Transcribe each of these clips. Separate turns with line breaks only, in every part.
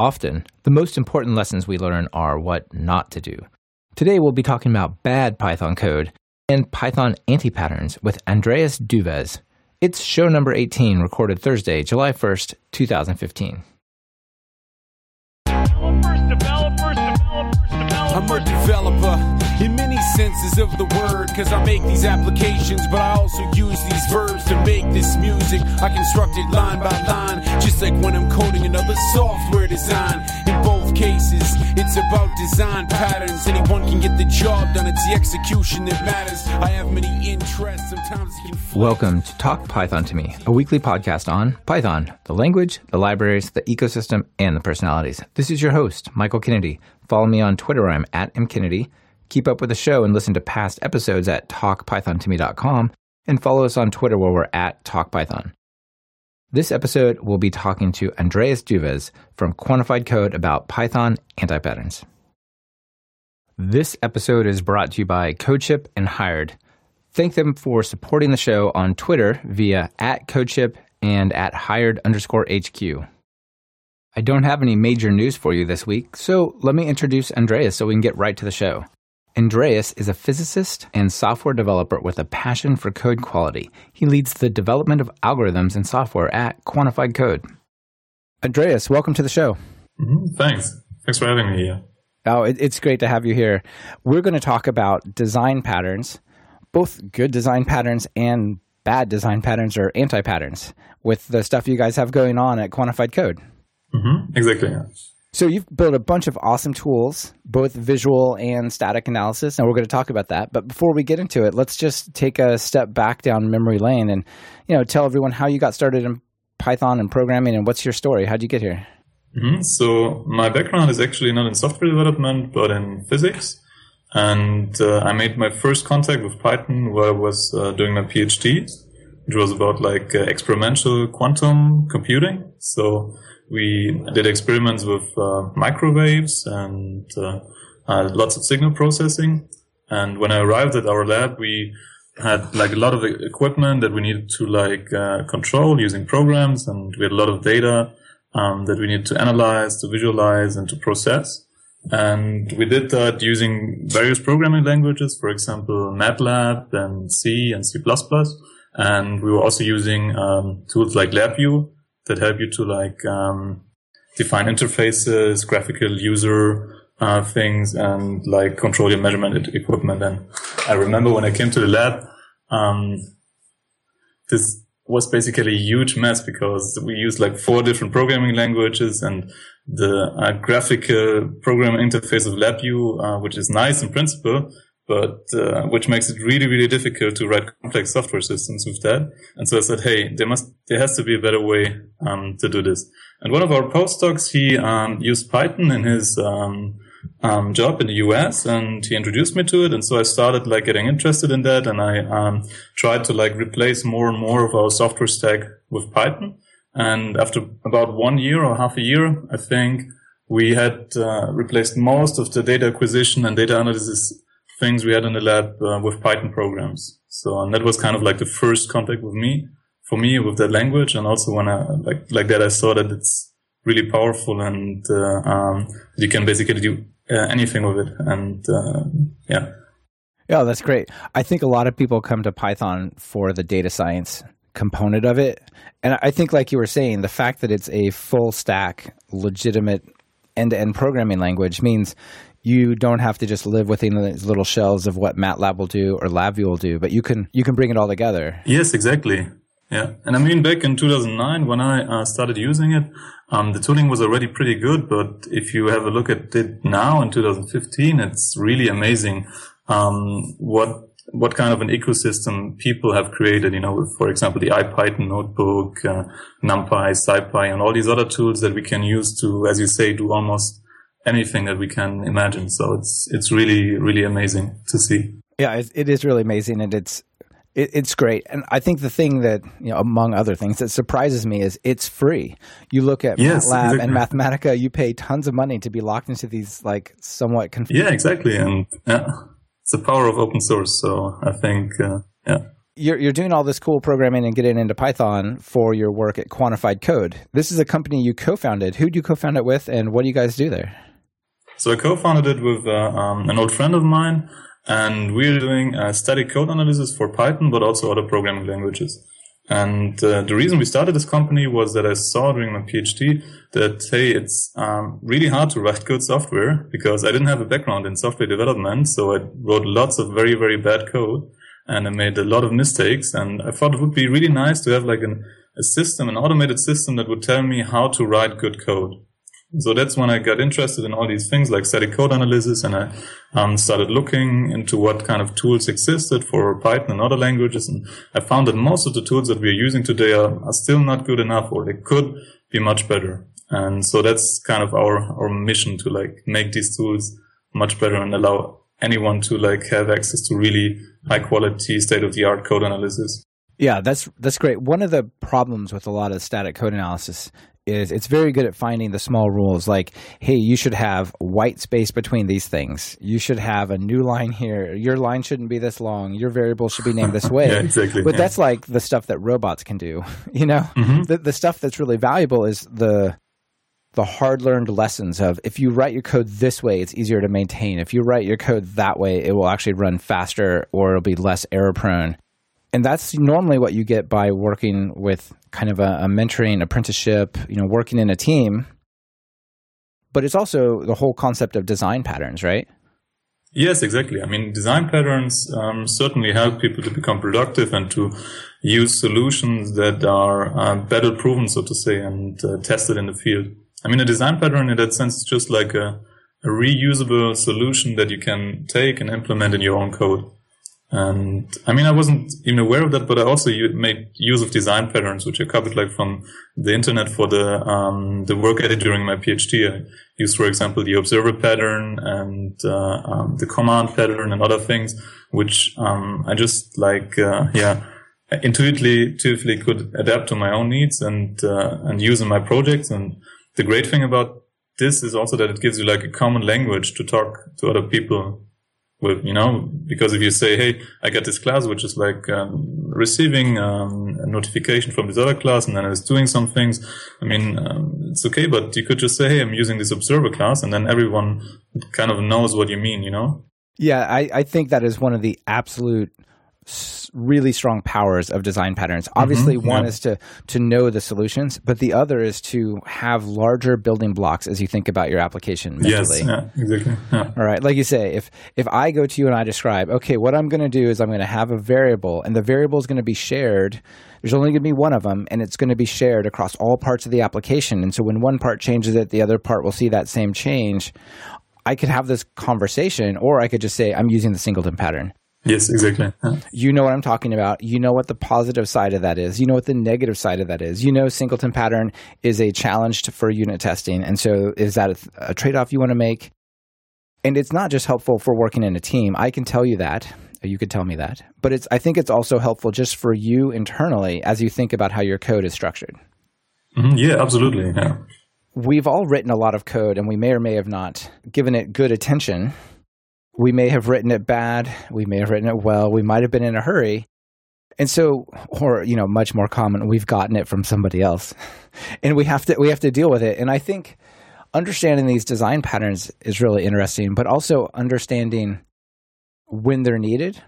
Often, the most important lessons we learn are what not to do. Today, we'll be talking about bad Python code and Python anti patterns with Andreas Dewes. It's show number 18, recorded Thursday, July 1st, 2015.
I'm a developer in many senses of the word, cause I make these applications, but I also use these verbs to make this music. I construct it line by line, just like when I'm coding another software design. In both cases, it's about design patterns. Anyone can get the job done, it's the execution that matters. I have many interests, sometimes.
Welcome to Talk Python to Me, a weekly podcast on Python, the language, the libraries, the ecosystem, and the personalities. This is your host, Michael Kennedy. Follow me on Twitter, I'm at mkennedy. Keep up with the show and listen to past episodes at talkpythontome.com, and follow us on Twitter, where we're at TalkPython. This episode, we'll be talking to Andreas Dewes from Quantified Code about Python anti-patterns. This episode is brought to you by CodeShip and Hired. Thank them for supporting the show on Twitter via at CodeShip and at Hired underscore HQ. I don't have any major news for you this week, so let me introduce Andreas so we can get right to the show. Andreas is a physicist and software developer with a passion for code quality. He leads the development of algorithms and software at Quantified Code. Andreas, welcome to the show.
Mhm, Thanks. Thanks for having me here.
Oh, it, it's great to have you here. We're going to talk about design patterns, both good design patterns and bad design patterns or anti patterns, with the stuff you guys have going on at Quantified Code.
Hmm Exactly. Yeah.
So you've built a bunch of awesome tools, both visual and static analysis, and we're going to talk about that. But before we get into it, let's just take a step back down memory lane and, you know, tell everyone how you got started in Python and programming and what's your story? How'd you get here?
hmm So my background is actually not in software development, but in physics. And uh, I made my first contact with Python while I was uh, doing my PhD, which was about like uh, experimental quantum computing. So we did experiments with uh, microwaves and uh, uh, lots of signal processing. And when I arrived at our lab, we had like a lot of equipment that we needed to like uh, control using programs, and we had a lot of data um, that we needed to analyze, to visualize, and to process. And we did that using various programming languages, for example, MATLAB and C and C++. And we were also using um, tools like LabVIEW that help you to like um, define interfaces, graphical user uh, things, and like control your measurement equipment. And I remember when I came to the lab, um, this was basically a huge mess because we used like four different programming languages and the uh, graphical programming interface of LabVIEW, uh, which is nice in principle, but uh, which makes it really, really difficult to write complex software systems with that. And so I said, hey, there must, there has to be a better way um, to do this. And one of our postdocs, he um, used Python in his um, um, job in the US and he introduced me to it. And so I started like getting interested in that and I um, tried to like replace more and more of our software stack with Python. And after about one year or half a year, I think we had uh, replaced most of the data acquisition and data analysis things we had in the lab uh, with Python programs. So and that was kind of like the first contact with me, for me with that language. And also when I like like that, I saw that it's really powerful and uh, um, you can basically do uh, anything with it. And uh, yeah.
Yeah, that's great. I think a lot of people come to Python for the data science component of it. And I think, like you were saying, the fact that it's a full stack, legitimate end to end programming language means you don't have to just live within these little shells of what MATLAB will do or LabVIEW will do, but you can you can bring it all together.
Yes, exactly. Yeah, and I mean back in 2009 when I uh, started using it, um, the tooling was already pretty good. But if you have a look at it now in 2015, it's really amazing um, what what kind of an ecosystem people have created. You know, for example, the IPython notebook, uh, NumPy, SciPy, and all these other tools that we can use to, as you say, do almost anything that we can imagine. So it's it's really really amazing to see.
Yeah, it, it is really amazing, and it's it, it's great. And I think the thing that you know, among other things, that surprises me is it's free. You look at
Yes,
MATLAB and. Mathematica, you pay tons of money to be locked into these like somewhat confusing.
Yeah, exactly, and yeah, it's the power of open source. So I think uh, yeah.
you're, you're doing all this cool programming and getting into Python for your work at Quantified Code. This is a company you co-founded. Who did you co-found it with, and what do you guys do there?
So I co-founded it with uh, um, an old friend of mine, and we're doing uh, static code analysis for Python, but also other programming languages. And uh, the reason we started this company was that I saw during my PhD that, hey, it's um, really hard to write good software because I didn't have a background in software development. So I wrote lots of very, very bad code and I made a lot of mistakes. And I thought it would be really nice to have like an, a system, an automated system that would tell me how to write good code. So that's when I got interested in all these things like static code analysis and I um, started looking into what kind of tools existed for Python and other languages. And I found that most of the tools that we're using today are, are still not good enough or they could be much better. And so that's kind of our, our mission to like make these tools much better and allow anyone to like have access to really high quality state of the art code analysis.
Yeah, that's that's great. One of the problems with a lot of static code analysis is it's very good at finding the small rules like hey you should have white space between these things. You should have a new line here. Your line shouldn't be this long. Your variable should be named this way.
Yeah, exactly.
but
yeah.
that's like the stuff that robots can do you know?
Mm-hmm.
the, the stuff that's really valuable is the the hard learned lessons of if you write your code this way it's easier to maintain. If you write your code that way it will actually run faster or it'll be less error prone and that's normally what you get by working with kind of a, a, mentoring apprenticeship, you know, working in a team. But it's also the whole concept of design patterns, right?
Yes, exactly. I mean, design patterns um, certainly help people to become productive and to use solutions that are uh, better proven, so to say, and uh, tested in the field. I mean, a design pattern in that sense is just like a, a reusable solution that you can take and implement in your own code. And I mean, I wasn't even aware of that, but I also made use of design patterns, which I copied like from the internet for the, um, the work I did during my PhD. I used, for example, the observer pattern and, uh, um, the command pattern and other things, which, um, I just like, uh, yeah, intuitively, intuitively could adapt to my own needs and, uh, and use in my projects. And the great thing about this is also that it gives you like a common language to talk to other people with, you know, because if you say, hey, I got this class which is like um, receiving um, a notification from this other class and then it's doing some things, I mean, um, it's okay, but you could just say, hey, I'm using this observer class and then everyone kind of knows what you mean, you know?
Yeah, I, I think that is one of the absolute really strong powers of design patterns. Obviously, mm-hmm, one yeah. is to to know the solutions, but the other is to have larger building blocks as you think about your application mentally.
Yes, yeah, exactly. Yeah.
All right, like you say, if if I go to you and I describe, okay, what I'm going to do is I'm going to have a variable, and the variable is going to be shared. There's only going to be one of them, and it's going to be shared across all parts of the application. And so when one part changes it, the other part will see that same change. I could have this conversation, or I could just say, I'm using the singleton pattern.
Yes, exactly. Yeah.
You know what I'm talking about. You know what the positive side of that is. You know what the negative side of that is. You know singleton pattern is a challenge to, for unit testing. And so is that a, a trade off you want to make? And it's not just helpful for working in a team. I can tell you that. You could tell me that. But it's I think it's also helpful just for you internally as you think about how your code is structured.
Mm-hmm. Yeah, absolutely. Yeah.
We've all written a lot of code and we may or may have not given it good attention we may have written it bad. We may have written it well. We might have been in a hurry. And so, or, you know, much more common, we've gotten it from somebody else and we have to, we have to deal with it. And I think understanding these design patterns is really interesting, but also understanding when they're needed.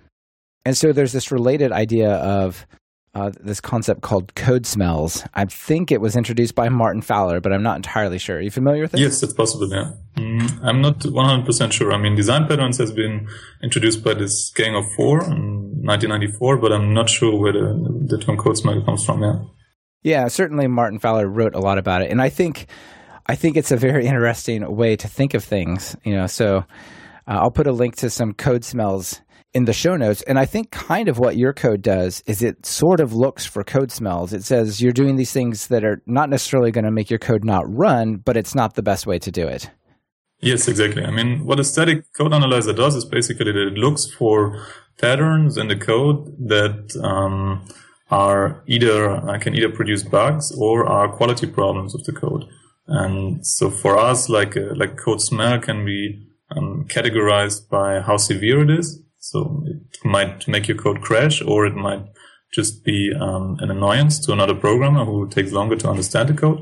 And so there's this related idea of uh, this concept called code smells. I think it was introduced by Martin Fowler, but I'm not entirely sure. Are you familiar with it?
Yes, it's possible. Yeah, mm, I'm not 100% sure. I mean, design patterns has been introduced by this gang of four in 1994, but I'm not sure where the, the term code smell comes from. Yeah.
Yeah, certainly Martin Fowler wrote a lot about it, and I think I think it's a very interesting way to think of things. You know, so uh, I'll put a link to some code smells in the show notes. And I think kind of what your code does is it sort of looks for code smells. It says you're doing these things that are not necessarily going to make your code not run, but it's not the best way to do it.
Yes, exactly. I mean, what a static code analyzer does is basically that it looks for patterns in the code that um, are either uh, can either produce bugs or are quality problems of the code. And so for us, like uh, like code smell can be um, categorized by how severe it is. So it might make your code crash or it might just be um, an annoyance to another programmer who takes longer to understand the code.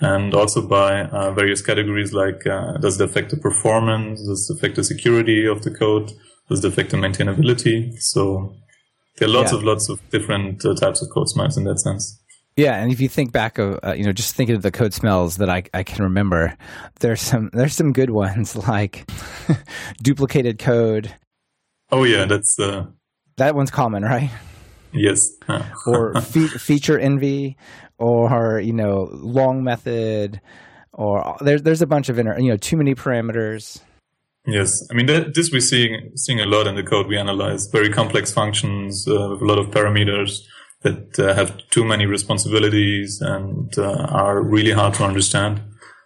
And also by uh, various categories like uh, does it affect the performance? Does it affect the security of the code? Does it affect the maintainability? So there are lots
Yeah.
of lots of different uh, types of code smells in that sense.
Yeah, and if you think back of uh, you know just thinking of the code smells that I, I can remember, there's some there's some good ones like duplicated code.
Oh yeah, that's uh,
That one's common, right?
yes.
Or fe- feature envy, or you know long method, or there's there's a bunch of inter- you know too many parameters.
Yes, I mean that, this we're seeing seeing a lot in the code. We analyze very complex functions uh, with a lot of parameters that uh, have too many responsibilities and uh, are really hard to understand.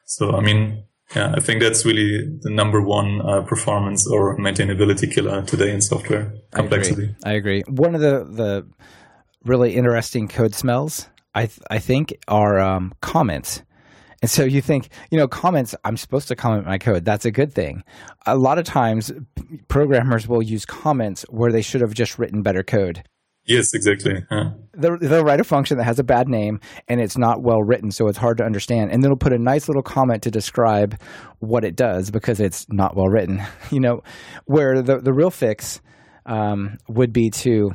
So I mean, yeah, I think that's really the number one uh, performance or maintainability killer today in software complexity.
I agree. I agree. One of the the really interesting code smells, I th- I think, are um, comments. And so you think, you know, comments. I'm supposed to comment my code. That's a good thing. A lot of times, p- programmers will use comments where they should have just written better code.
Yes, exactly. Yeah.
They'll, they'll write a function that has a bad name and it's not well written, so it's hard to understand. And then it'll put a nice little comment to describe what it does because it's not well written. You know, where the the real fix um, would be to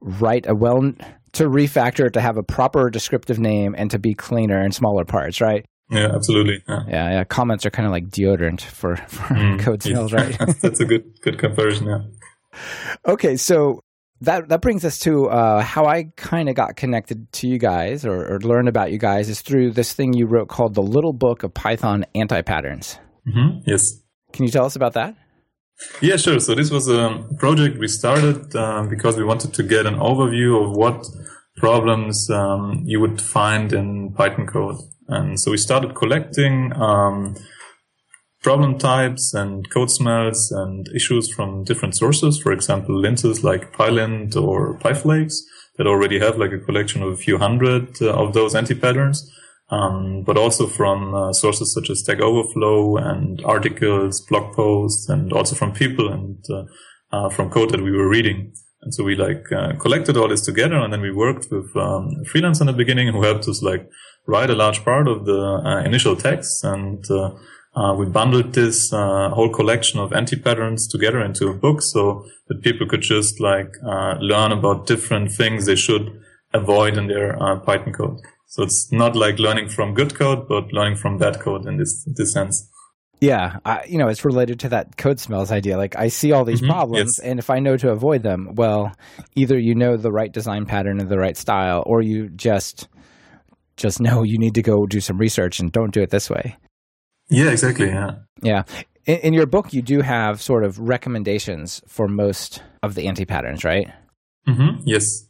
write a well to refactor it to have a proper descriptive name and to be cleaner and smaller parts, right?
yeah, absolutely. Yeah.
Yeah, yeah. Comments are kind of like deodorant for for code smells, right?
that's a good good comparison. Yeah.
Okay, so that that brings us to uh, how I kind of got connected to you guys or, or learned about you guys is through this thing you wrote called the Little Book of Python Anti Patterns.
hmm Yes.
Can you tell us about that?
Yeah, sure. So this was a project we started um, because we wanted to get an overview of what problems um, you would find in Python code. And so we started collecting um, problem types and code smells and issues from different sources. For example, lints like Pylint or PyFlakes that already have like a collection of a few hundred uh, of those anti-patterns. Um, but also from uh, sources such as Stack Overflow and articles, blog posts, and also from people and uh, uh, from code that we were reading. And so we like uh, collected all this together, and then we worked with um, a freelance in the beginning who helped us like write a large part of the uh, initial text, and uh, we bundled this uh, whole collection of anti-patterns together into a book, so that people could just like uh, learn about different things they should avoid in their uh, Python code. So it's not like learning from good code, but learning from bad code in this this sense.
Yeah, I, you know, it's related to that code smells idea. Like I see all these
Mhm,
problems,
yes.
and if I know to avoid them, well, either you know the right design pattern and the right style, or you just just know you need to go do some research and don't do it this way.
Yeah, exactly. Yeah.
Yeah. In, in your book, you do have sort of recommendations for most of the anti patterns, right?
Mm-hmm. Yes.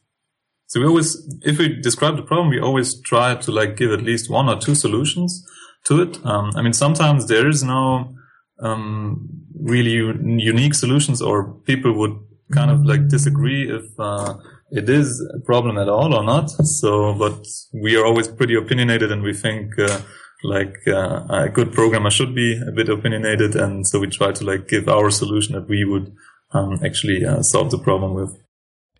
So we always, if we describe the problem, we always try to like give at least one or two solutions to it. Um, I mean, sometimes there is no um, really un- unique solutions, or people would kind of like disagree if uh, it is a problem at all or not. So, but we are always pretty opinionated, and we think. Uh, like uh, a good programmer should be a bit opinionated, and so we try to like give our solution that we would um, actually uh, solve the problem with.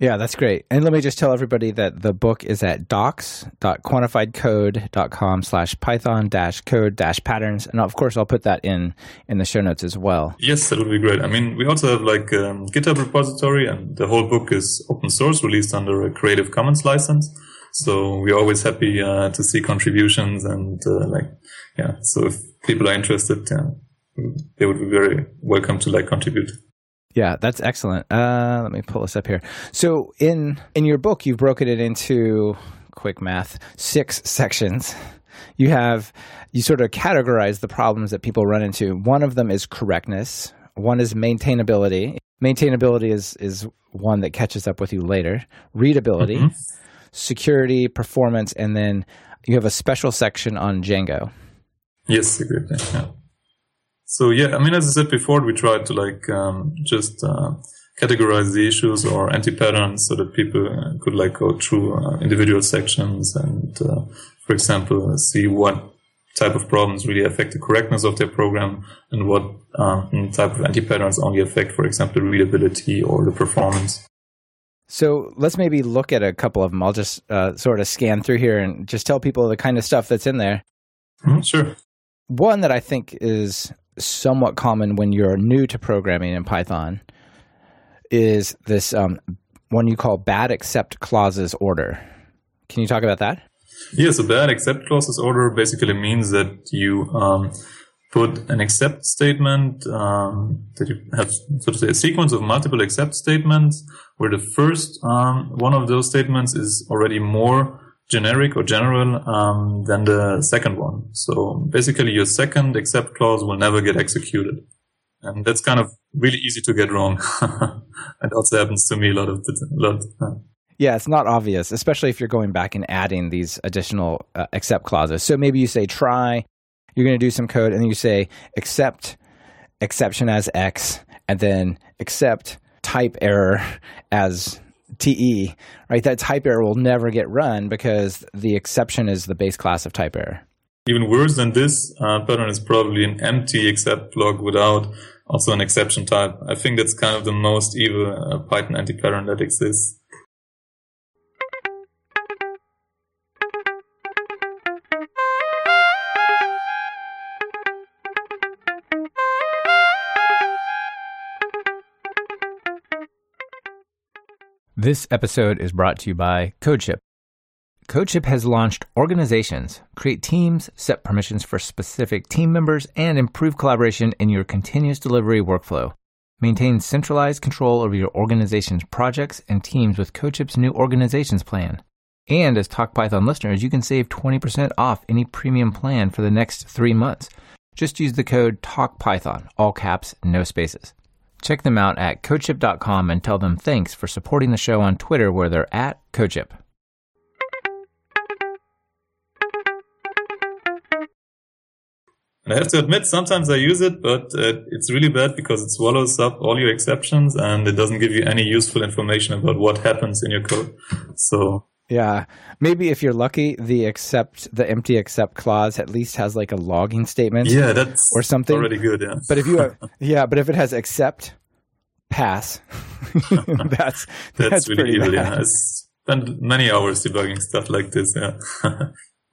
Yeah, that's great. And let me just tell everybody that the book is at docs.quantifiedcode.com slash python dash code dash patterns. And of course, I'll put that in, in the show notes as well.
Yes, that would be great. I mean, we also have like um, GitHub repository, and the whole book is open source, released under a Creative Commons license. So we're always happy uh, to see contributions, and uh, like, yeah. So if people are interested, uh, they would be very welcome to like contribute.
Yeah, that's excellent. Uh, let me pull this up here. So in in your book, you've broken it into quick math six sections. You have you sort of categorize the problems that people run into. One of them is correctness. One is maintainability. Maintainability is is one that catches up with you later. Readability,
Mhm.
Security, performance, and then you have a special section on Django.
Yes, exactly. Yeah. So yeah, I mean, as I said before, we tried to like um, just uh, categorize the issues or anti-patterns so that people could like go through uh, individual sections and, uh, for example, see what type of problems really affect the correctness of their program and what um, type of anti-patterns only affect, for example, readability or the performance.
So let's maybe look at a couple of them. I'll just uh, sort of scan through here and just tell people the kind of stuff that's in there.
Mm, sure.
One that I think is somewhat common when you're new to programming in Python is this um, one you call bad except clauses order. Can you talk about that?
Yeah, so bad except clauses order basically means that you um, put an except statement, um, that you have, so to say, a sequence of multiple except statements, where the first um, one of those statements is already more generic or general um, than the second one. So basically, your second except clause will never get executed. And that's kind of really easy to get wrong. it also happens to me a lot of the, lot.
Yeah, it's not obvious, especially if you're going back and adding these additional uh, except clauses. So maybe you say try, you're going to do some code, and then you say except exception as X, and then except type error as TE, right? That type error will never get run because the exception is the base class of type error.
Even worse than this uh, pattern is probably an empty except block without also an exception type. I think that's kind of the most evil uh, Python anti-pattern that exists.
This episode is brought to you by CodeShip. CodeShip has launched organizations, create teams, set permissions for specific team members, and improve collaboration in your continuous delivery workflow. Maintain centralized control over your organization's projects and teams with CodeShip's new organizations plan. And as TalkPython listeners, you can save 20% off any premium plan for the next three months. Just use the code TalkPython, all caps, no spaces. Check them out at codeship.com and tell them thanks for supporting the show on Twitter where they're at Codeship.
And I have to admit, sometimes I use it, but uh, it's really bad because it swallows up all your exceptions and it doesn't give you any useful information about what happens in your code. So
yeah, maybe if you're lucky, the except the empty except clause at least has like a logging statement.
Yeah, that's
or something
already good. Yeah,
but if you have, uh, yeah, but if it has except pass, that's, that's
that's really
pretty
evil.
bad.
Yeah, I spent many hours debugging stuff like this. Yeah.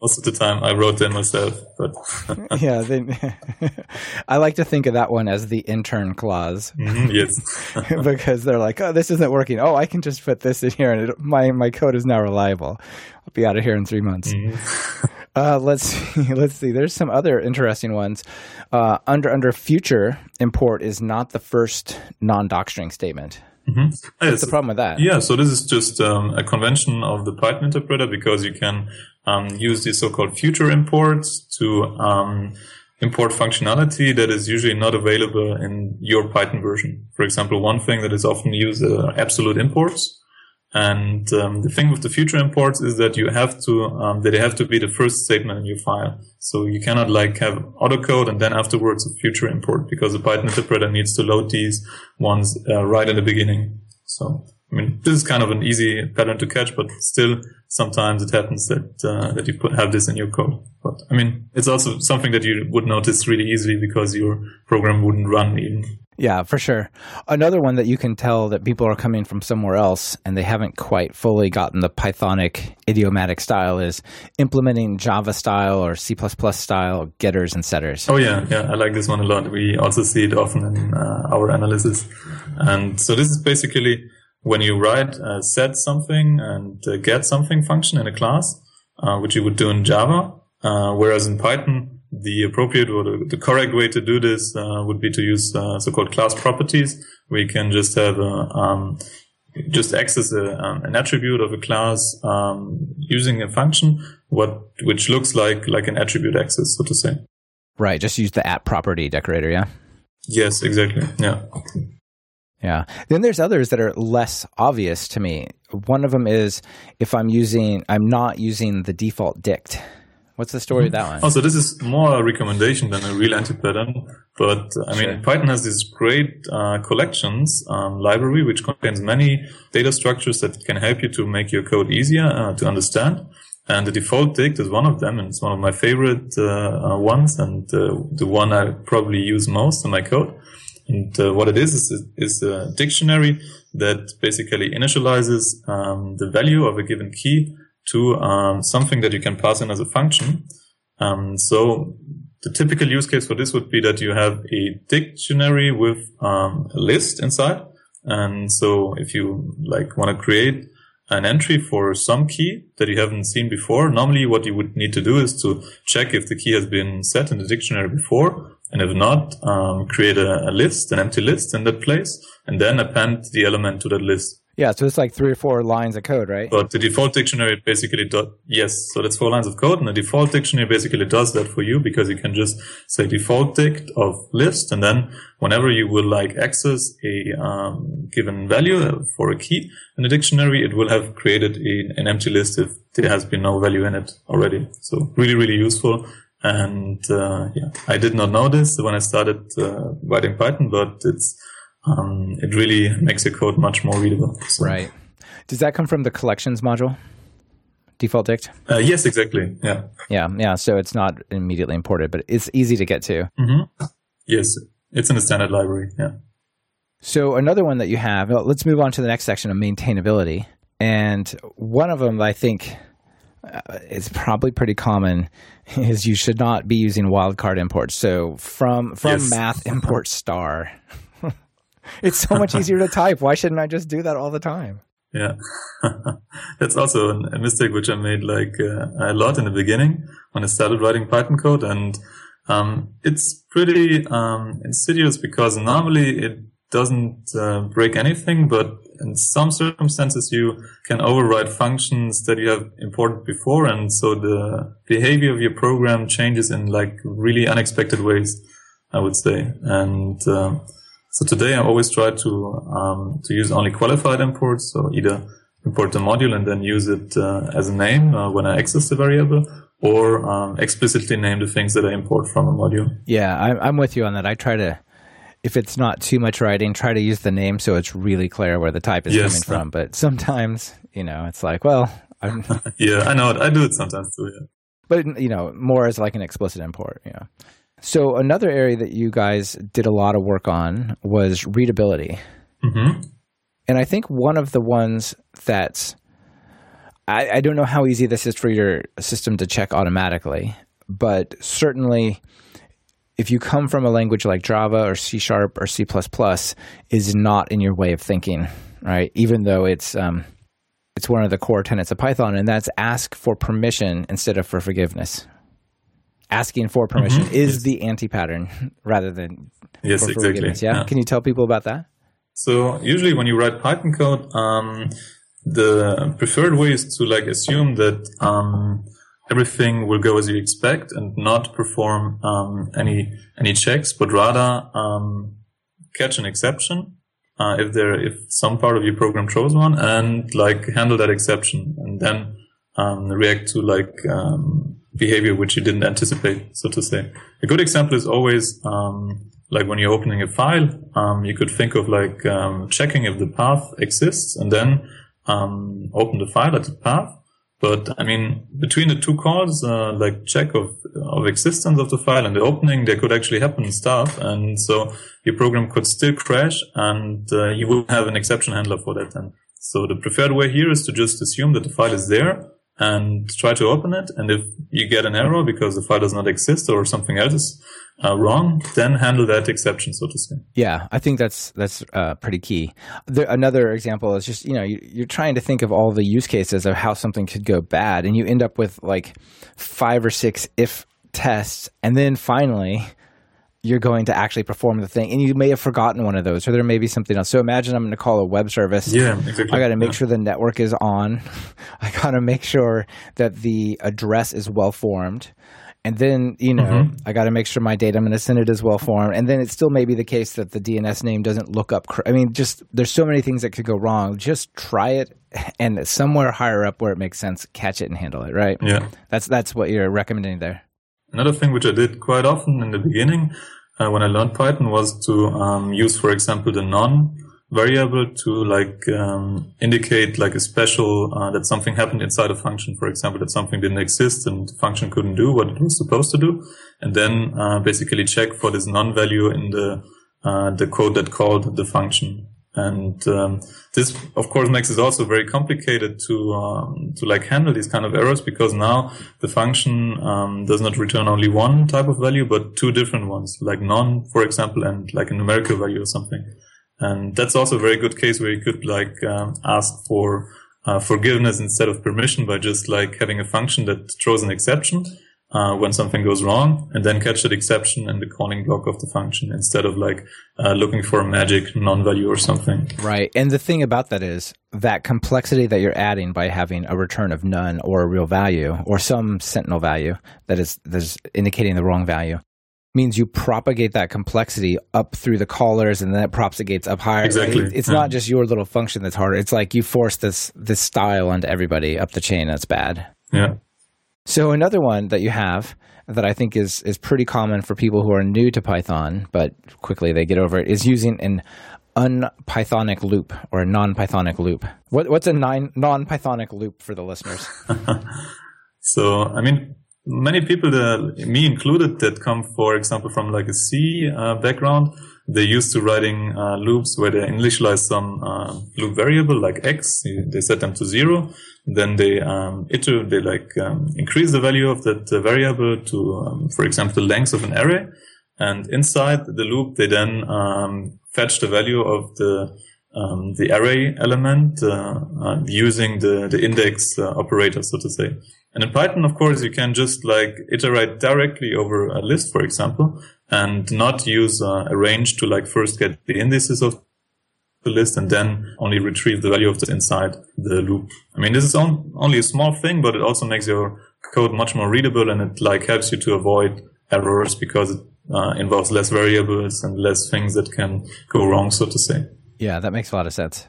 Most of the time, I wrote them myself, but
yeah, they, I like to think of that one as the intern clause
Mhm, yes,
because they're like, oh, this isn't working. Oh, I can just put this in here, and it, my my code is now reliable. I'll be out of here in three months. Uh, let's see. Let's see. There's some other interesting ones. Uh, under under future import is not the first non doc string statement. What's
Yes.
the problem with that?
Yeah, so this is just um, a convention of the Python interpreter because you can um, use these so-called future imports to um, import functionality that is usually not available in your Python version. For example, one thing that is often used are absolute imports. And um, the thing with the future imports is that you have to um, that they have to be the first statement in your file. So you cannot like have autocode and then afterwards a future import because the Python interpreter needs to load these ones uh, right in the beginning. So I mean, this is kind of an easy pattern to catch, but still sometimes it happens that uh, that you put, have this in your code. But I mean, it's also something that you would notice really easily because your program wouldn't run even.
Yeah, for sure. Another one that you can tell that people are coming from somewhere else and they haven't quite fully gotten the Pythonic idiomatic style is implementing Java style or C style getters and setters.
Oh yeah, yeah, I like this one a lot. We also see it often in uh, our analysis. And so this is basically when you write uh, set something and uh, get something function in a class, uh, which you would do in Java, uh, whereas in Python, the appropriate or the, the correct way to do this uh, would be to use uh, so-called class properties, where you can just have a um, just access a, um, an attribute of a class um, using a function, what which looks like like an attribute access, so to say.
Right, just use the at property decorator, yeah?
Yes, exactly. Yeah.
Yeah. Then there's others that are less obvious to me. One of them is if I'm using, I'm not using the default dict. What's the story of that one?
Also, this is more a recommendation than a real anti-pattern. But I mean,
Sure.
Python has these great uh, collections um, library which contains many data structures that can help you to make your code easier uh, to understand. And the default dict is one of them, and it's one of my favorite uh, ones, and uh, the one I probably use most in my code. And uh, what it is is, is a dictionary that basically initializes um, the value of a given key to um, something that you can pass in as a function. Um, so the typical use case for this would be that you have a dictionary with um, a list inside. And so if you like want to create an entry for some key that you haven't seen before, normally what you would need to do is to check if the key has been set in the dictionary before. And if not, um, create a, a list, an empty list in that place, and then append the element to that list.
Yeah, so it's like three or four lines of code, right?
But the default dictionary basically does, yes, so that's four lines of code and the default dictionary basically does that for you because you can just say default dict of list and then whenever you will like access a um, given value for a key in the dictionary, it will have created a, an empty list if there has been no value in it already. So really, really useful. And uh, yeah, I did not know this when I started uh, writing Python, but it's um, it really makes the code much more readable.
So. Right. Does that come from the collections module? Default dict?
Uh, yes, exactly. Yeah.
Yeah. Yeah. So it's not immediately imported, but it's easy to get to.
Mm-hmm. Yes. It's in the standard library. Yeah.
So another one that you have, well, let's move on to the next section of maintainability. And one of them I think uh, is probably pretty common is you should not be using wildcard imports. So from from yes. math import star it's so much easier to type. Why shouldn't I just do that all the time?
Yeah, that's also a mistake which I made like uh, a lot in the beginning when I started writing Python code, and um, it's pretty um, insidious because normally it doesn't uh, break anything, but in some circumstances you can override functions that you have imported before, and so the behavior of your program changes in like really unexpected ways. I would say, and uh, so today I always try to um, to use only qualified imports, so either import the module and then use it uh, as a name uh, when I access the variable, or um, explicitly name the things that I import from a module.
Yeah, I'm, I'm with you on that. I try to, if it's not too much writing, try to use the name so it's really clear where the type is yes. coming from. But sometimes, you know, it's like, well, I'm
yeah, I know it. I do it sometimes too. Yeah.
But you know, more as like an explicit import. You know. So another area that you guys did a lot of work on was readability.
Mm-hmm.
And I think one of the ones that's I, I, don't know how easy this is for your system to check automatically, but certainly if you come from a language like Java or C Sharp or C is not in your way of thinking, right? Even though it's um, it's one of the core tenets of Python, and that's ask for permission instead of for forgiveness, asking for permission mm-hmm. is yes. the anti-pattern rather than
yes, exactly.
Yeah? yeah? Can you tell people about that?
So usually when you write Python code, um, the preferred way is to like assume that um, everything will go as you expect and not perform um, any any checks, but rather um, catch an exception uh, if there if some part of your program throws one and like handle that exception and then um, react to like um, behavior which you didn't anticipate, so to say. A good example is always um, like when you're opening a file, um, you could think of like um, checking if the path exists and then um, open the file at the path. But I mean, between the two calls, uh, like check of, of existence of the file and the opening, there could actually happen stuff. And so your program could still crash and uh, you would have an exception handler for that. And so the preferred way here is to just assume that the file is there and try to open it. And if you get an error because the file does not exist or something else is uh, wrong, then handle that exception, so to say.
Yeah, I think that's that's uh, pretty key. There, another example is just you know you, you're trying to think of all the use cases of how something could go bad, and you end up with like five or six if tests, and then finally you're going to actually perform the thing. And you may have forgotten one of those, or there may be something else. So imagine I'm going to call a web service.
Yeah, exactly.
I got to make
yeah.
sure the network is on. I got to make sure that the address is well formed. And then, you know, mm-hmm. I got to make sure my data I'm going to send it is well formed. And then it still may be the case that the DNS name doesn't look up. Cr- I mean, just there's so many things that could go wrong. Just try it, and somewhere higher up where it makes sense, catch it and handle it. Right?
Yeah.
That's that's what you're recommending there.
Another thing which I did quite often in the beginning uh, when I learned Python was to um, use, for example, the None variable to like um, indicate like a special uh, that something happened inside a function. For example, that something didn't exist and the function couldn't do what it was supposed to do, and then uh, basically check for this non-value in the uh, the code that called the function. And um, this, of course, makes it also very complicated to um, to like handle these kind of errors because now the function um, does not return only one type of value but two different ones, like None, for example, and like a numerical value or something. And that's also a very good case where you could like um, ask for uh, forgiveness instead of permission by just like having a function that throws an exception uh, when something goes wrong and then catch that exception in the calling block of the function instead of like uh, looking for a magic non-value or something.
Right. And the thing about that is that complexity that you're adding by having a return of none or a real value or some sentinel value that is, that is indicating the wrong value means you propagate that complexity up through the callers and then it propagates up higher.
Exactly.
It's
yeah.
not mm. just your little function that's harder. It's like you force this this style onto everybody up the chain. That's bad.
Yeah.
So another one that you have that I think is is pretty common for people who are new to Python, but quickly they get over it, is using an unpythonic loop or a non-Pythonic loop. What, what's a non-Pythonic loop for the listeners?
so, I mean, many people, that, me included, that come, for example, from like a C uh, background, they're used to writing uh, loops where they initialize some uh, loop variable like x. They set them to zero. Then they um, iterate, they like um, increase the value of that uh, variable to, um, for example, the length of an array. And inside the loop, they then um, fetch the value of the um, the array element uh, uh, using the the index uh, operator, so to say. And in Python, of course, you can just like iterate directly over a list, for example, and not use uh, a range to like first get the indices of the list and then only retrieve the value of the inside the loop. I mean, this is on, only a small thing, but it also makes your code much more readable and it like helps you to avoid errors because it uh, involves less variables and less things that can go wrong, so to say.
Yeah, that makes a lot of sense.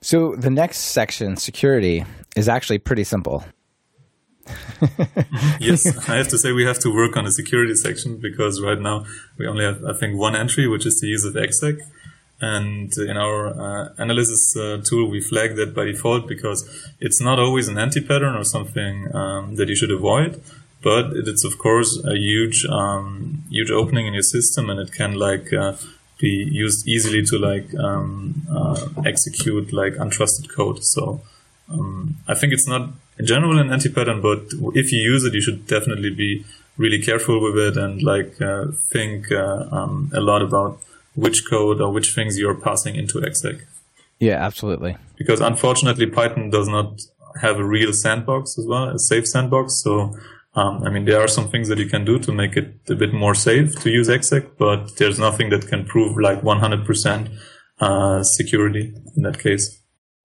So the next section, security, is actually pretty simple.
yes, I have to say we have to work on the security section because right now we only have, I think, one entry, which is the use of exec. And in our uh, analysis uh, tool, we flag that by default because it's not always an anti-pattern or something um, that you should avoid, but it's of course a huge, um, huge opening in your system, and it can like uh, be used easily to like um, uh, execute like untrusted code. So um, I think it's not in general an anti-pattern, but if you use it, you should definitely be really careful with it and like uh, think uh, um, a lot about which code or which things you're passing into exec.
Yeah, absolutely.
Because unfortunately, Python does not have a real sandbox as well, a safe sandbox. So, um, I mean, there are some things that you can do to make it a bit more safe to use exec, but there's nothing that can prove like 100% uh, security in that case.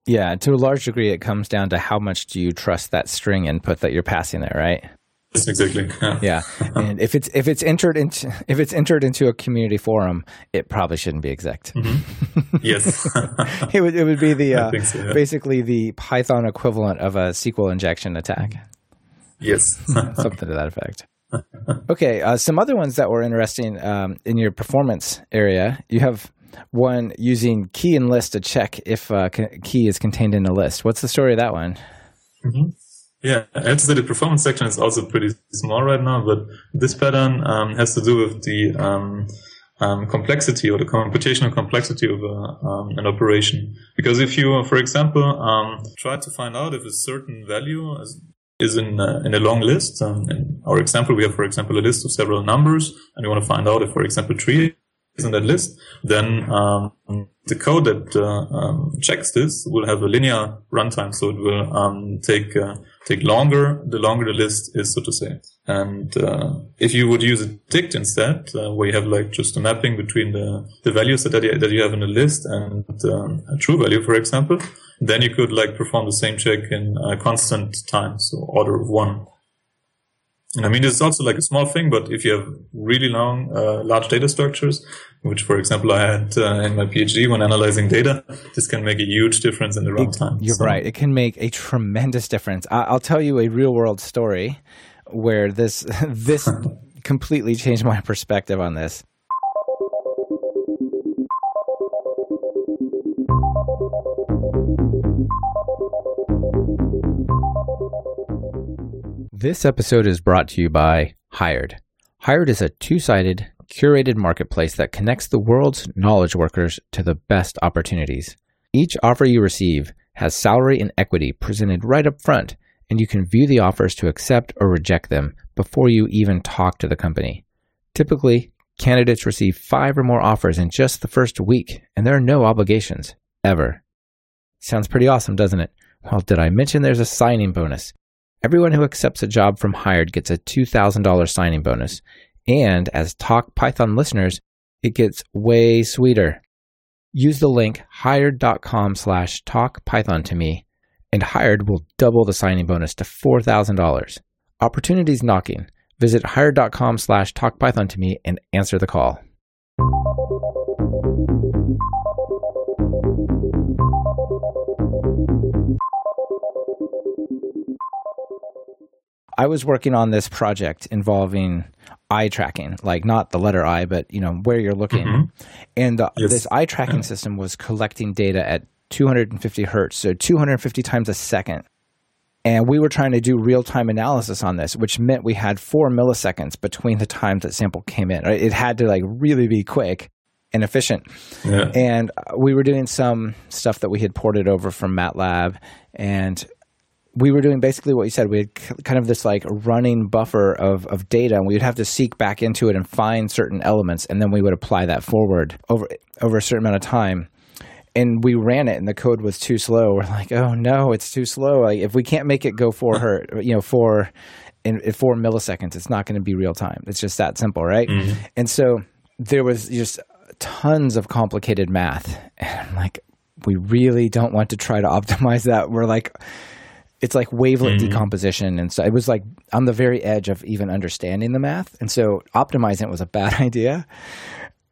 Yeah, to a large degree, it comes down to how much do you trust that string input that you're passing there, right?
Yes, exactly. Yeah.
yeah, and if it's if it's entered into if it's entered into a community forum, it probably shouldn't be exec.
Mm-hmm. Yes,
it would it would be the uh,
so, yeah.
basically the Python equivalent of a SQL injection attack.
Yes,
something to that effect. Okay, uh, some other ones that were interesting um, in your performance area. You have one using key and list to check if uh, key is contained in a list. What's the story of that one?
Mm-hmm. Yeah, I have to say the performance section is also pretty small right now, but this pattern um, has to do with the um, um, complexity or the computational complexity of a, um, an operation. Because if you, for example, um, try to find out if a certain value is, is in, uh, in a long list, um, in our example, we have, for example, a list of several numbers, and you want to find out if, for example, three in that list, then um, the code that uh, um, checks this will have a linear runtime, so it will um, take uh, take longer the longer the list is, so to say. And uh, if you would use a dict instead, uh, where you have like just a mapping between the, the values that you, that you have in a list and um, a true value, for example, then you could like perform the same check in constant time, so order of one. I mean, this is also like a small thing, but if you have really long, uh, large data structures, which, for example, I had uh, in my PhD when analyzing data, this can make a huge difference in the runtime.
You're so. right. It can make a tremendous difference. I- will tell you a real world story where this this completely changed my perspective on this. This episode is brought to you by Hired. Hired is a two sided, curated marketplace that connects the world's knowledge workers to the best opportunities. Each offer you receive has salary and equity presented right up front, and you can view the offers to accept or reject them before you even talk to the company. Typically, candidates receive five or more offers in just the first week, and there are no obligations, ever. Sounds pretty awesome, doesn't it? Well, did I mention there's a signing bonus? Everyone who accepts a job from Hired gets a $2,000 signing bonus. And as Talk Python listeners, it gets way sweeter. Use the link hired.com slash talkpython to me, and Hired will double the signing bonus to $4,000. Opportunities knocking. Visit hired.com slash talkpython to me and answer the call. I was working on this project involving eye tracking, like not the letter I, but you know where you're looking. Mm-hmm. And the,
Yes.
this eye tracking system was collecting data at 250 hertz, so 250 times a second. And we were trying to do real time analysis on this, which meant we had four milliseconds between the times that sample came in. It had to like really be quick and efficient.
Yeah.
And we were doing some stuff that we had ported over from MATLAB, and we were doing basically what you said. We had kind of this like running buffer of, of data, and we would have to seek back into it and find certain elements, and then we would apply that forward over over a certain amount of time. And we ran it, and the code was too slow. We're like, oh no, it's too slow. Like if we can't make it go for her, you know, for in, in four milliseconds, it's not going to be real time. It's just that simple, right? Mm-hmm. And so there was just tons of complicated math, and I'm like, we really don't want to try to optimize that. We're like, it's like wavelet decomposition, and so it was like on the very edge of even understanding the math, and so optimizing it was a bad idea.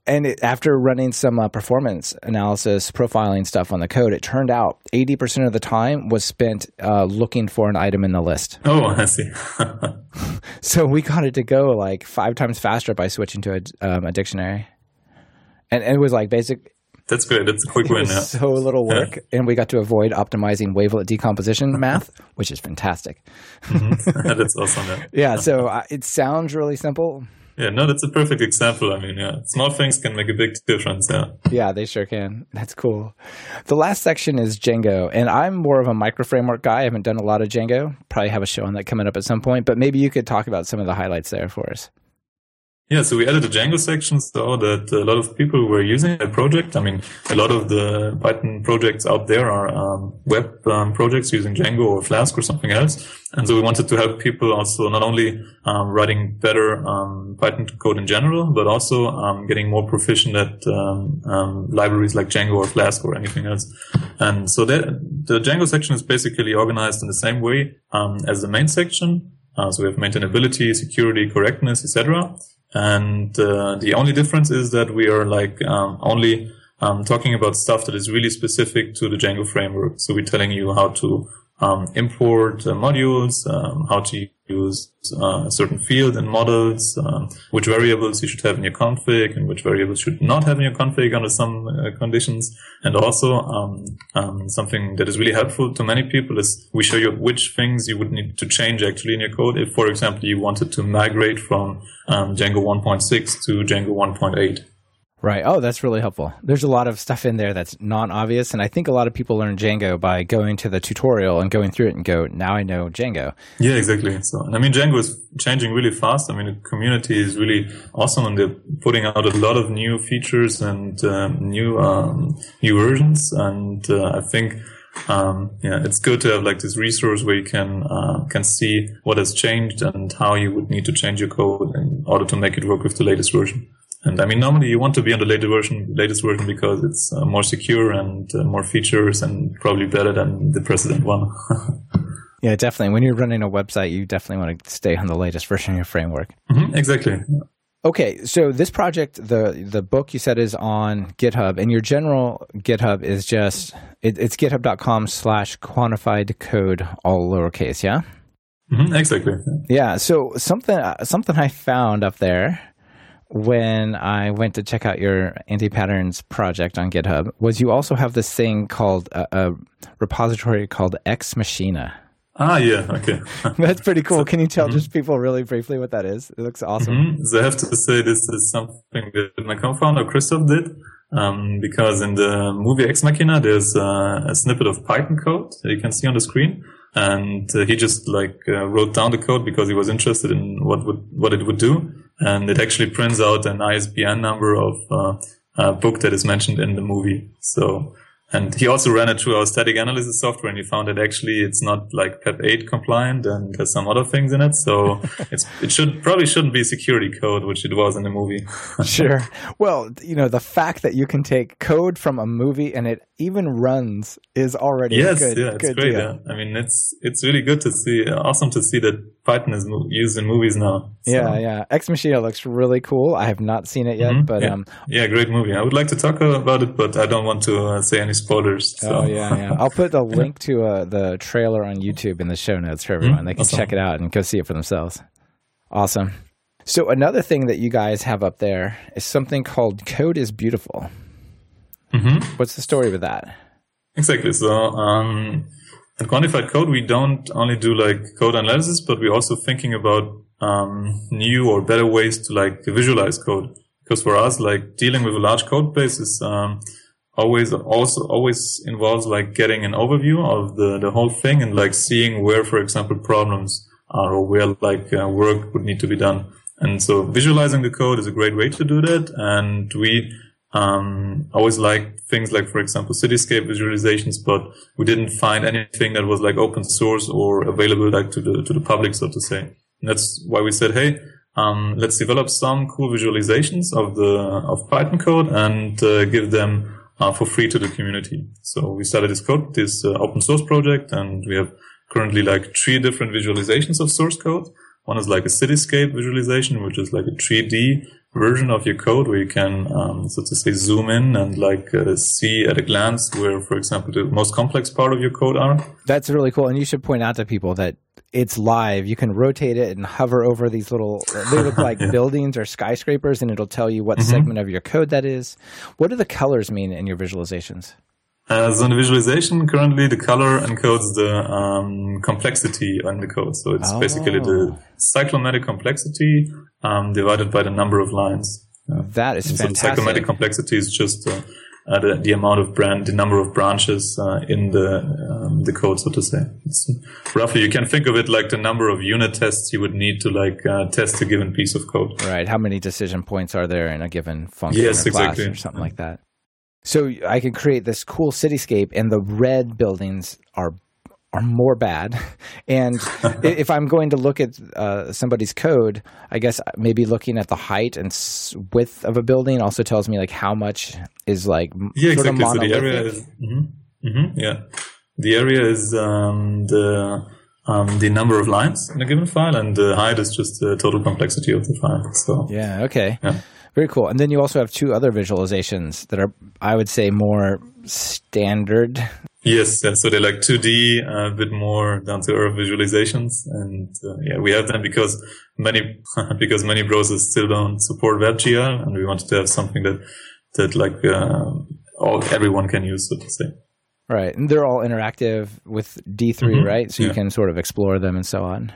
And it, after running some uh, performance analysis, profiling stuff on the code, it turned out 80% of the time was spent uh, looking for an item in the list.
Oh, I see.
So we got it to go like five times faster by switching to a, um, a dictionary. And, and it was like basic,
That's great. That's a quick
it
win. Yeah.
so little work. And we got to avoid optimizing wavelet decomposition math, which is fantastic.
that's awesome. Yeah.
Yeah. So uh, it sounds really simple.
yeah, no, that's a perfect example. I mean, yeah, small things can make a big difference. Yeah.
Yeah, they sure can. That's cool. The last section is Django, and I'm more of a micro framework guy. I haven't done a lot of Django. Probably have a show on that coming up at some point, but maybe you could talk about some of the highlights there for us.
Yeah, so we added a Django section so that a lot of people were using the project. I mean, a lot of the Python projects out there are um, web um, projects using Django or Flask or something else. And so we wanted to help people also not only um, writing better um, Python code in general, but also um, getting more proficient at um, libraries like Django or Flask or anything else. And so that, the Django section is basically organized in the same way as the main section. Uh, so we have maintainability, security, correctness, etc. And uh, the only difference is that we are like um, only um, talking about stuff that is really specific to the Django framework. So we're telling you how to um, import uh, modules, um, how to use uh, a certain field in models, um, which variables you should have in your config, and which variables should not have in your config under some uh, conditions. And also um, um, something that is really helpful to many people is we show you which things you would need to change actually in your code. If, for example, you wanted to migrate from um, Django 1.6 to Django 1.8.
Right. Oh, that's really helpful. There's a lot of stuff in there that's non obvious. And I think a lot of people learn Django by going to the tutorial and going through it and go, now I know Django.
Yeah, exactly. So, I mean, Django is changing really fast. I mean, the community is really awesome, and they're putting out a lot of new features and um, new um, new versions. And uh, I think, um, yeah, it's good to have like this resource where you can uh, can see what has changed and how you would need to change your code in order to make it work with the latest version. And I mean, normally you want to be on the latest version, latest version because it's uh, more secure and uh, more features and probably better than the precedent one.
Yeah, definitely. When you're running a website, you definitely want to stay on the latest version of your framework.
Mhm, exactly.
Okay, so this project, the the book you said is on GitHub, and your general GitHub is just it, it's github.com slash quantified code, all lowercase. Yeah,
hmm exactly.
yeah. So something something I found up there when I went to check out your anti patterns project on GitHub was you also have this thing called a, a repository called Ex Machina.
Ah, yeah, okay.
That's pretty cool. Can you tell just people really briefly what that is? It looks awesome.
Mhm. So I have to say this is something that my co-founder Christoph did. Um, because in the movie Ex Machina, there's uh, a snippet of Python code that you can see on the screen. And uh, he just like uh, wrote down the code because he was interested in what would, what it would do. And it actually prints out an ISBN number of uh, a book that is mentioned in the movie. So, and he also ran it through our static analysis software and he found that actually it's not like PEP 8 compliant and there's some other things in it. So it's, it should, probably shouldn't be security code, which it was in the movie.
sure. Well, you know, the fact that you can take code from a movie and it even runs is already
yes,
good,
yeah, it's
good
great. Yeah. I mean, it's, it's really good to see, awesome to see that Python is used in movies now. So,
Yeah, yeah. Ex Machina looks really cool. I have not seen it yet,
mhm,
but
yeah.
um,
yeah, great movie. I would like to talk about it, but I don't want to uh, say any spoilers. So.
oh yeah, yeah. I'll put the link to uh, the trailer on YouTube in the show notes for everyone. They can
awesome.
check it out and go see it for themselves. Awesome. So another thing that you guys have up there is something called Code is Beautiful.
Mhm.
What's the story with that?
Exactly. So, um, in quantified code, we don't only do like code analysis, but we're also thinking about, um, new or better ways to like visualize code. Because for us, like dealing with a large code base is, um, always, also always involves like getting an overview of the, the whole thing and like seeing where, for example, problems are or where like uh, work would need to be done. And so visualizing the code is a great way to do that. And we, um, always like things like, for example, cityscape visualizations, but we didn't find anything that was like open source or available like to the, to the public, so to say. And that's why we said, Hey, um, let's develop some cool visualizations of the, of Python code and uh, give them uh, for free to the community. So we started this code, this uh, open source project, and we have currently like three different visualizations of source code. One is like a cityscape visualization, which is like a 3D version of your code where you can, um, so to say, zoom in and like uh, see at a glance where, for example, the most complex part of your code are.
That's really cool. And you should point out to people that it's live. You can rotate it and hover over these little, they look like buildings or skyscrapers, and it'll tell you what segment of your code that is. What do the colors mean in your visualizations?
Uh, so in the visualization, currently the color encodes the um, complexity on the code. So it's basically the cyclomatic complexity um, divided by the number of lines.
That is
So the
fantastic.
cyclomatic complexity is just uh, uh, the, the amount of brand, the number of branches uh, in the um, the code, so to say. It's roughly, you can think of it like the number of unit tests you would need to like uh, test a given piece of code.
Right. How many decision points are there in a given function
Yes,
or class or something like that? So I can create this cool cityscape, and the red buildings are are more bad. And if I'm going to look at uh, somebody's code, I guess maybe looking at the height and s- width of a building also tells me like how much is like
Yeah,
sort
exactly.
of
So the area is, hmm hmm yeah, the area is um, the um, the number of lines in a given file, and the height is just the total complexity of the file. So
Yeah. Okay.
Yeah.
Very cool. And then you also have two other visualizations that are, I would say, more standard.
Yes, yeah, so they're like 2D, uh, bit more down to earth visualizations, and uh, yeah, we have them because many because many browsers still don't support WebGL, and we wanted to have something that that like uh, all everyone can use, so to say.
Right. And they're all interactive with D3,
Mhm.
right? So you can sort of explore them and so on.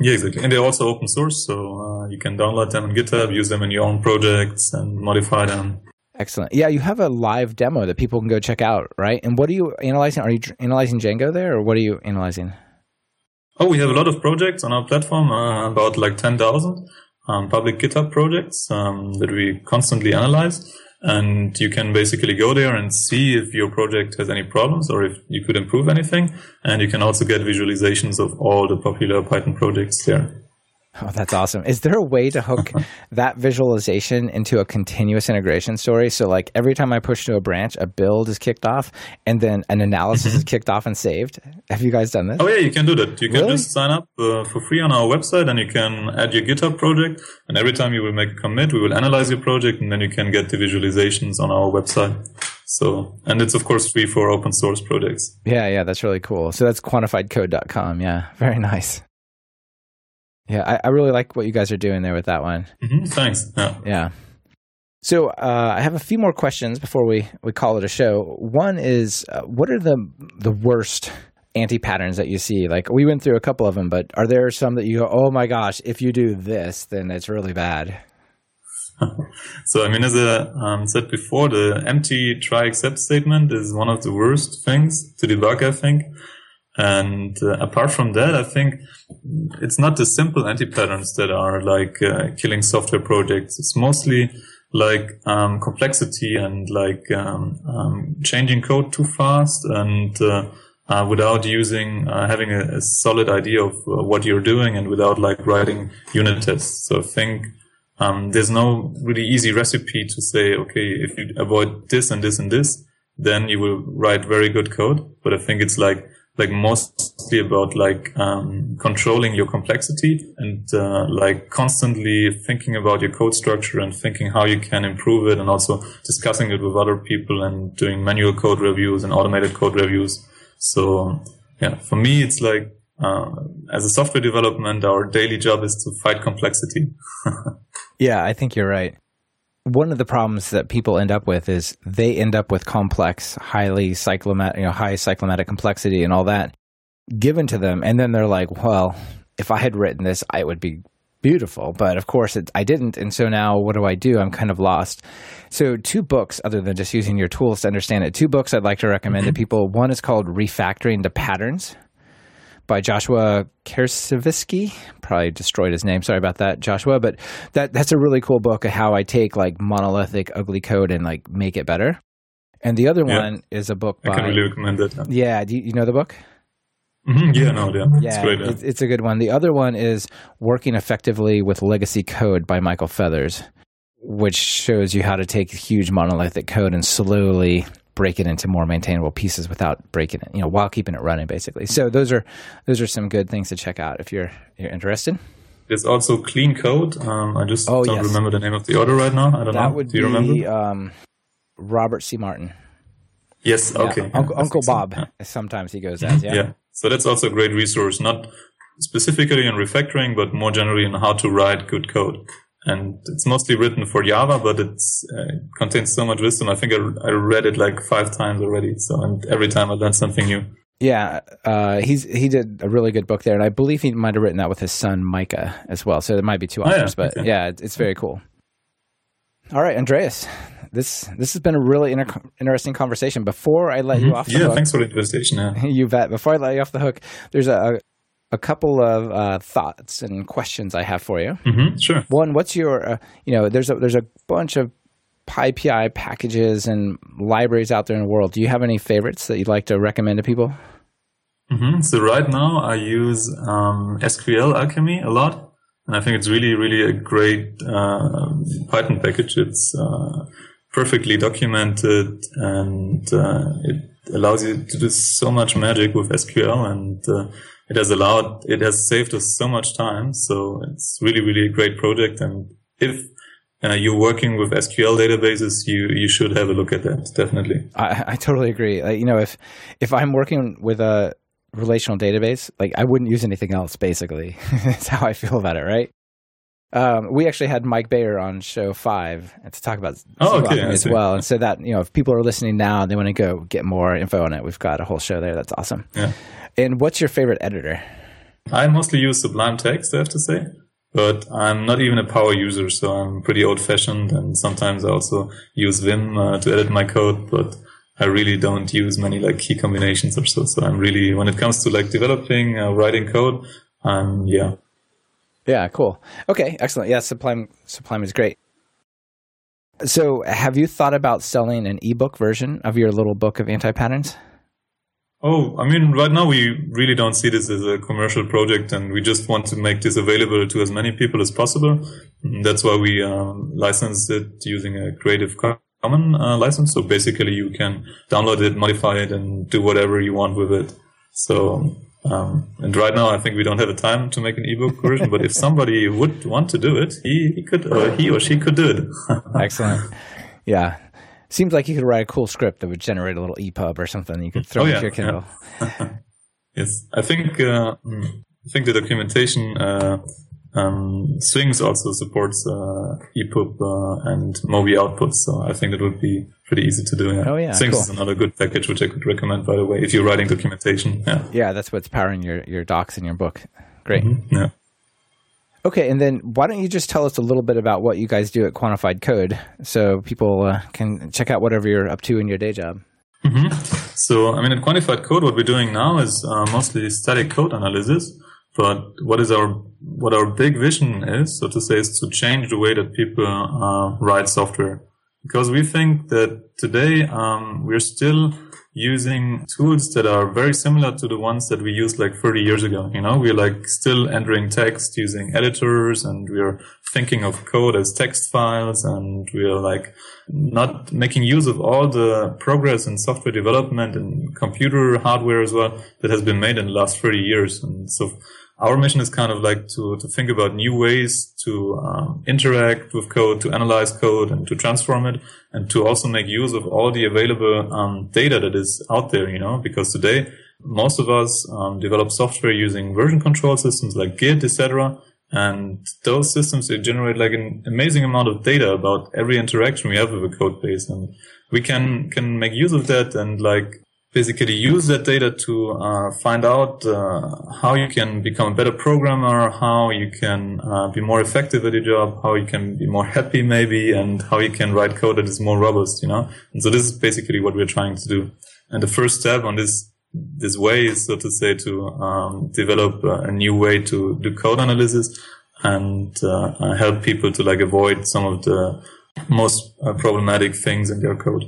Yeah, exactly, and they're also open source, so uh, you can download them on GitHub, use them in your own projects, and modify them.
Excellent. Yeah, you have a live demo that people can go check out, right? And what are you analyzing? Are you analyzing Django there, or what are you analyzing?
Oh, we have a lot of projects on our platform, uh, about like 10,000 um, public GitHub projects um, that we constantly analyze. And you can basically go there and see if your project has any problems or if you could improve anything. And you can also get visualizations of all the popular Python projects there.
Oh, that's awesome. Is there a way to hook that visualization into a continuous integration story? So, like every time I push to a branch, a build is kicked off and then an analysis is kicked off and saved. Have you guys done this?
Oh yeah, you can do that. You can
Really?
just sign up uh, for free on our website and you can add your GitHub project. And every time you will make a commit, we will analyze your project and then you can get the visualizations on our website. So, and it's of course free for open source projects.
Yeah, yeah, that's really cool. So that's quantifiedcode.com. Yeah, very nice. Yeah, I, I really like what you guys are doing there with that one.
hmm Thanks. Yeah.
Yeah. So uh, I have a few more questions before we, we call it a show. One is, uh, what are the the worst anti patterns that you see? Like we went through a couple of them, but are there some that you go, oh my gosh, if you do this, then it's really bad?
so I mean, as I um, said before, the empty try except statement is one of the worst things to debug. I think. And uh, apart from that, I think it's not the simple anti-patterns that are like uh, killing software projects. It's mostly like um, complexity and like um, um, changing code too fast and uh, uh, without using uh, having a, a, solid idea of uh, what you're doing and without like writing unit tests. So I think um, there's no really easy recipe to say, okay, if you avoid this and this and this, then you will write very good code. But I think it's like like mostly about like um, controlling your complexity and uh, like constantly thinking about your code structure and thinking how you can improve it and also discussing it with other people and doing manual code reviews and automated code reviews. So yeah for me it's like uh, as a software development our daily job is to fight complexity.
Yeah i think you're right one of the problems that people end up with is they end up with complex, highly cyclomatic, you know, high cyclomatic complexity and all that given to them, and then they're like, "Well, if I had written this, it would be beautiful." But of course, it, I didn't, and so now what do I do? I'm kind of lost. So, two books, other than just using your tools to understand it, two books I'd like to recommend to mm-hmm. people. One is called "Refactoring the Patterns." By Joshua Kersavsky. Probably destroyed his name. Sorry about that, Joshua. But that that's a really cool book of how I take like monolithic, ugly code and like make it better. And the other yeah. one is a book by.
I can really recommend it.
Yeah, do you, you know the book?
Mm-hmm. Yeah, no, yeah,
yeah it's great. Yeah. It's, it's a good one. The other one is Working Effectively with Legacy Code by Michael Feathers, which shows you how to take huge monolithic code and slowly break it into more maintainable pieces without breaking it, you know, while keeping it running basically. So those are those are some good things to check out if you're you're interested.
There's also clean code. Um, I just oh, don't yes. remember the name of the author right now. I don't
that
know.
Would
Do you
be,
remember?
Um, Robert C. Martin.
Yes. Okay.
Yeah, Uncle, Uncle Bob. So. Yeah. Sometimes he goes as yeah.
Yeah. So that's also a great resource, not specifically in refactoring, but more generally in how to write good code and it's mostly written for Java, but it uh, contains so much wisdom. I think I, I, read it like five times already. So, and every time I learn something new.
Yeah, uh, he's he did a really good book there, and I believe he might have written that with his son Micah as well. So there might be two authors, oh, yeah. but okay. yeah, it's very cool. All right, Andreas, this this has been a really inter- interesting conversation. Before I let mm-hmm. you off,
yeah,
hook,
thanks for the invitation. Yeah.
you bet. Before I let you off the hook, there's a, a couple of uh, thoughts and questions I have for you.
Mm-hmm, sure.
One, what's your, uh, you know, there's a there's a bunch of PyPI packages and libraries out there in the world. Do you have any favorites that you'd like to recommend to people?
Mm-hmm. So right now I use um, SQLAlchemy a lot, and I think it's really, really a great uh, Python package. It's uh, perfectly documented and uh, it allows you to do so much magic with SQL and uh, it has allowed, it has saved us so much time. So it's really, really a great project. And if uh, you're working with SQL databases, you you should have a look at that. Definitely.
I, I totally agree. you know, if if I'm working with a relational database, like I wouldn't use anything else. Basically, that's how I feel about it. Right. Um, we actually had Mike Bayer on show five to talk about
oh, okay,
as well. And so that, you know, if people are listening now and they want to go get more info on it, we've got a whole show there. That's awesome.
Yeah.
And what's your favorite editor?
I mostly use Sublime Text, I have to say, but I'm not even a power user, so I'm pretty old fashioned. And sometimes I also use Vim uh, to edit my code, but I really don't use many like key combinations or so. So I'm really, when it comes to like developing, uh, writing code, um, yeah.
Yeah, cool. Okay, excellent. Yeah, Sublime, Sublime is great. So, have you thought about selling an ebook version of your little book of anti patterns?
Oh, I mean, right now we really don't see this as a commercial project, and we just want to make this available to as many people as possible. And that's why we um, license it using a Creative Commons uh, license. So basically, you can download it, modify it, and do whatever you want with it. So, um, and right now, I think we don't have the time to make an ebook version. but if somebody would want to do it, he, he could, or he or she could do it.
Excellent. Yeah, Seems like you could write a cool script that would generate a little EPUB or something you could throw oh, into yeah, your Kindle.
Yeah. yes, I think uh, I think the documentation uh, um, Sphinx also supports uh, EPUB uh, and Moby outputs, so I think it would be pretty easy to do. Yeah.
Oh, yeah,
Sphinx
cool.
is another good package which I could recommend by the way if you're writing documentation. Yeah.
Yeah, that's what's powering your, your docs in your book. Great.
Yeah.
Okay, and then why don't you just tell us a little bit about what you guys do at Quantified Code so people uh, can check out whatever you're up to in your day job?
So, I mean, in quantified code, what we're doing now is uh, mostly static code analysis. But what is our what our big vision is, so to say, is to change the way that people uh, write software. Because we think that today um, we're still using tools that are very similar to the ones that we used like 30 years ago. You know, we're like still entering text using editors and we're thinking of code as text files and we're like not making use of all the progress in software development and computer hardware as well that has been made in the last 30 years. And so our mission is kind of like to, to think about new ways to um, interact with code, to analyze code and to transform it and to also make use of all the available um, data that is out there, you know, because today most of us um, develop software using version control systems like Git, etc. And those systems, they generate like an amazing amount of data about every interaction we have with a code base. And we can, can make use of that and like basically use that data to uh, find out uh, how you can become a better programmer, how you can uh, be more effective at your job, how you can be more happy maybe, and how you can write code that is more robust, you know? And so this is basically what we're trying to do. And the first step on this this way is, so to say, to um, develop a new way to do code analysis and uh, help people to like avoid some of the most uh, problematic things in their code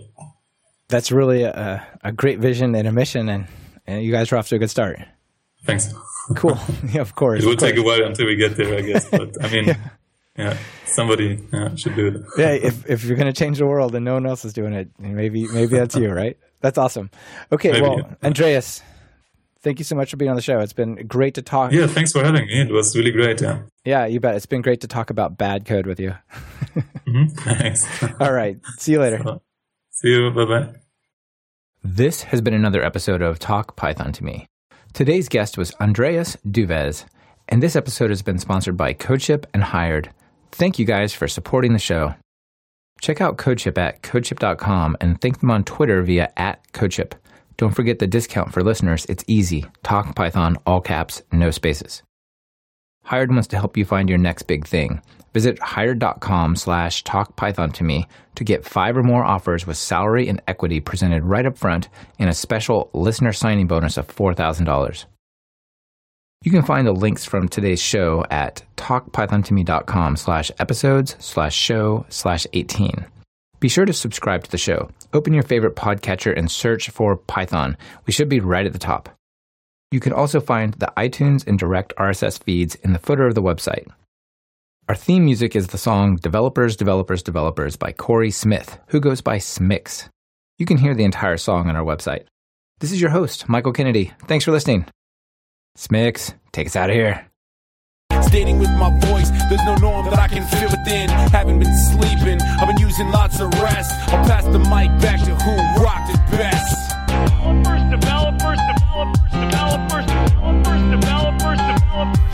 that's really a, a great vision and a mission, and, and you guys are off to a good start.
Thanks.
Cool. yeah, of course.
It will take a while until we get there, I guess. But I mean, yeah. yeah, somebody yeah, should do it.
yeah, if if you're going to change the world and no one else is doing it, maybe maybe that's you, right? That's awesome. Okay,
Maybe.
well, Andreas, thank you so much for being on the show. It's been great to talk.
Yeah, thanks for having me. It was really great. Yeah.
Yeah, you bet. It's been great to talk about bad code with you.
hmm Thanks.
All right. See you later.
See you. Bye bye.
This has been another episode of Talk Python to Me. Today's guest was Andreas Dewes, and this episode has been sponsored by CodeShip and Hired. Thank you guys for supporting the show. Check out CodeShip at codeship.com and thank them on Twitter via at CodeShip. Don't forget the discount for listeners. It's easy. Talk Python, all caps, no spaces. Hired wants to help you find your next big thing. Visit hired.com slash talkpython to me to get five or more offers with salary and equity presented right up front and a special listener signing bonus of $4,000. You can find the links from today's show at talkpythontome.com slash episodes slash show slash 18. Be sure to subscribe to the show. Open your favorite podcatcher and search for Python. We should be right at the top. You can also find the iTunes and direct RSS feeds in the footer of the website. Our theme music is the song Developers, Developers, Developers by Corey Smith, who goes by Smix. You can hear the entire song on our website. This is your host, Michael Kennedy. Thanks for listening. Smix, take us out of here.
Stating with my voice, there's no norm that I can feel within. Haven't been sleeping, I've been using lots of rest. I'll pass the mic back to who rocked it best developers, developers, developers, developers, developers.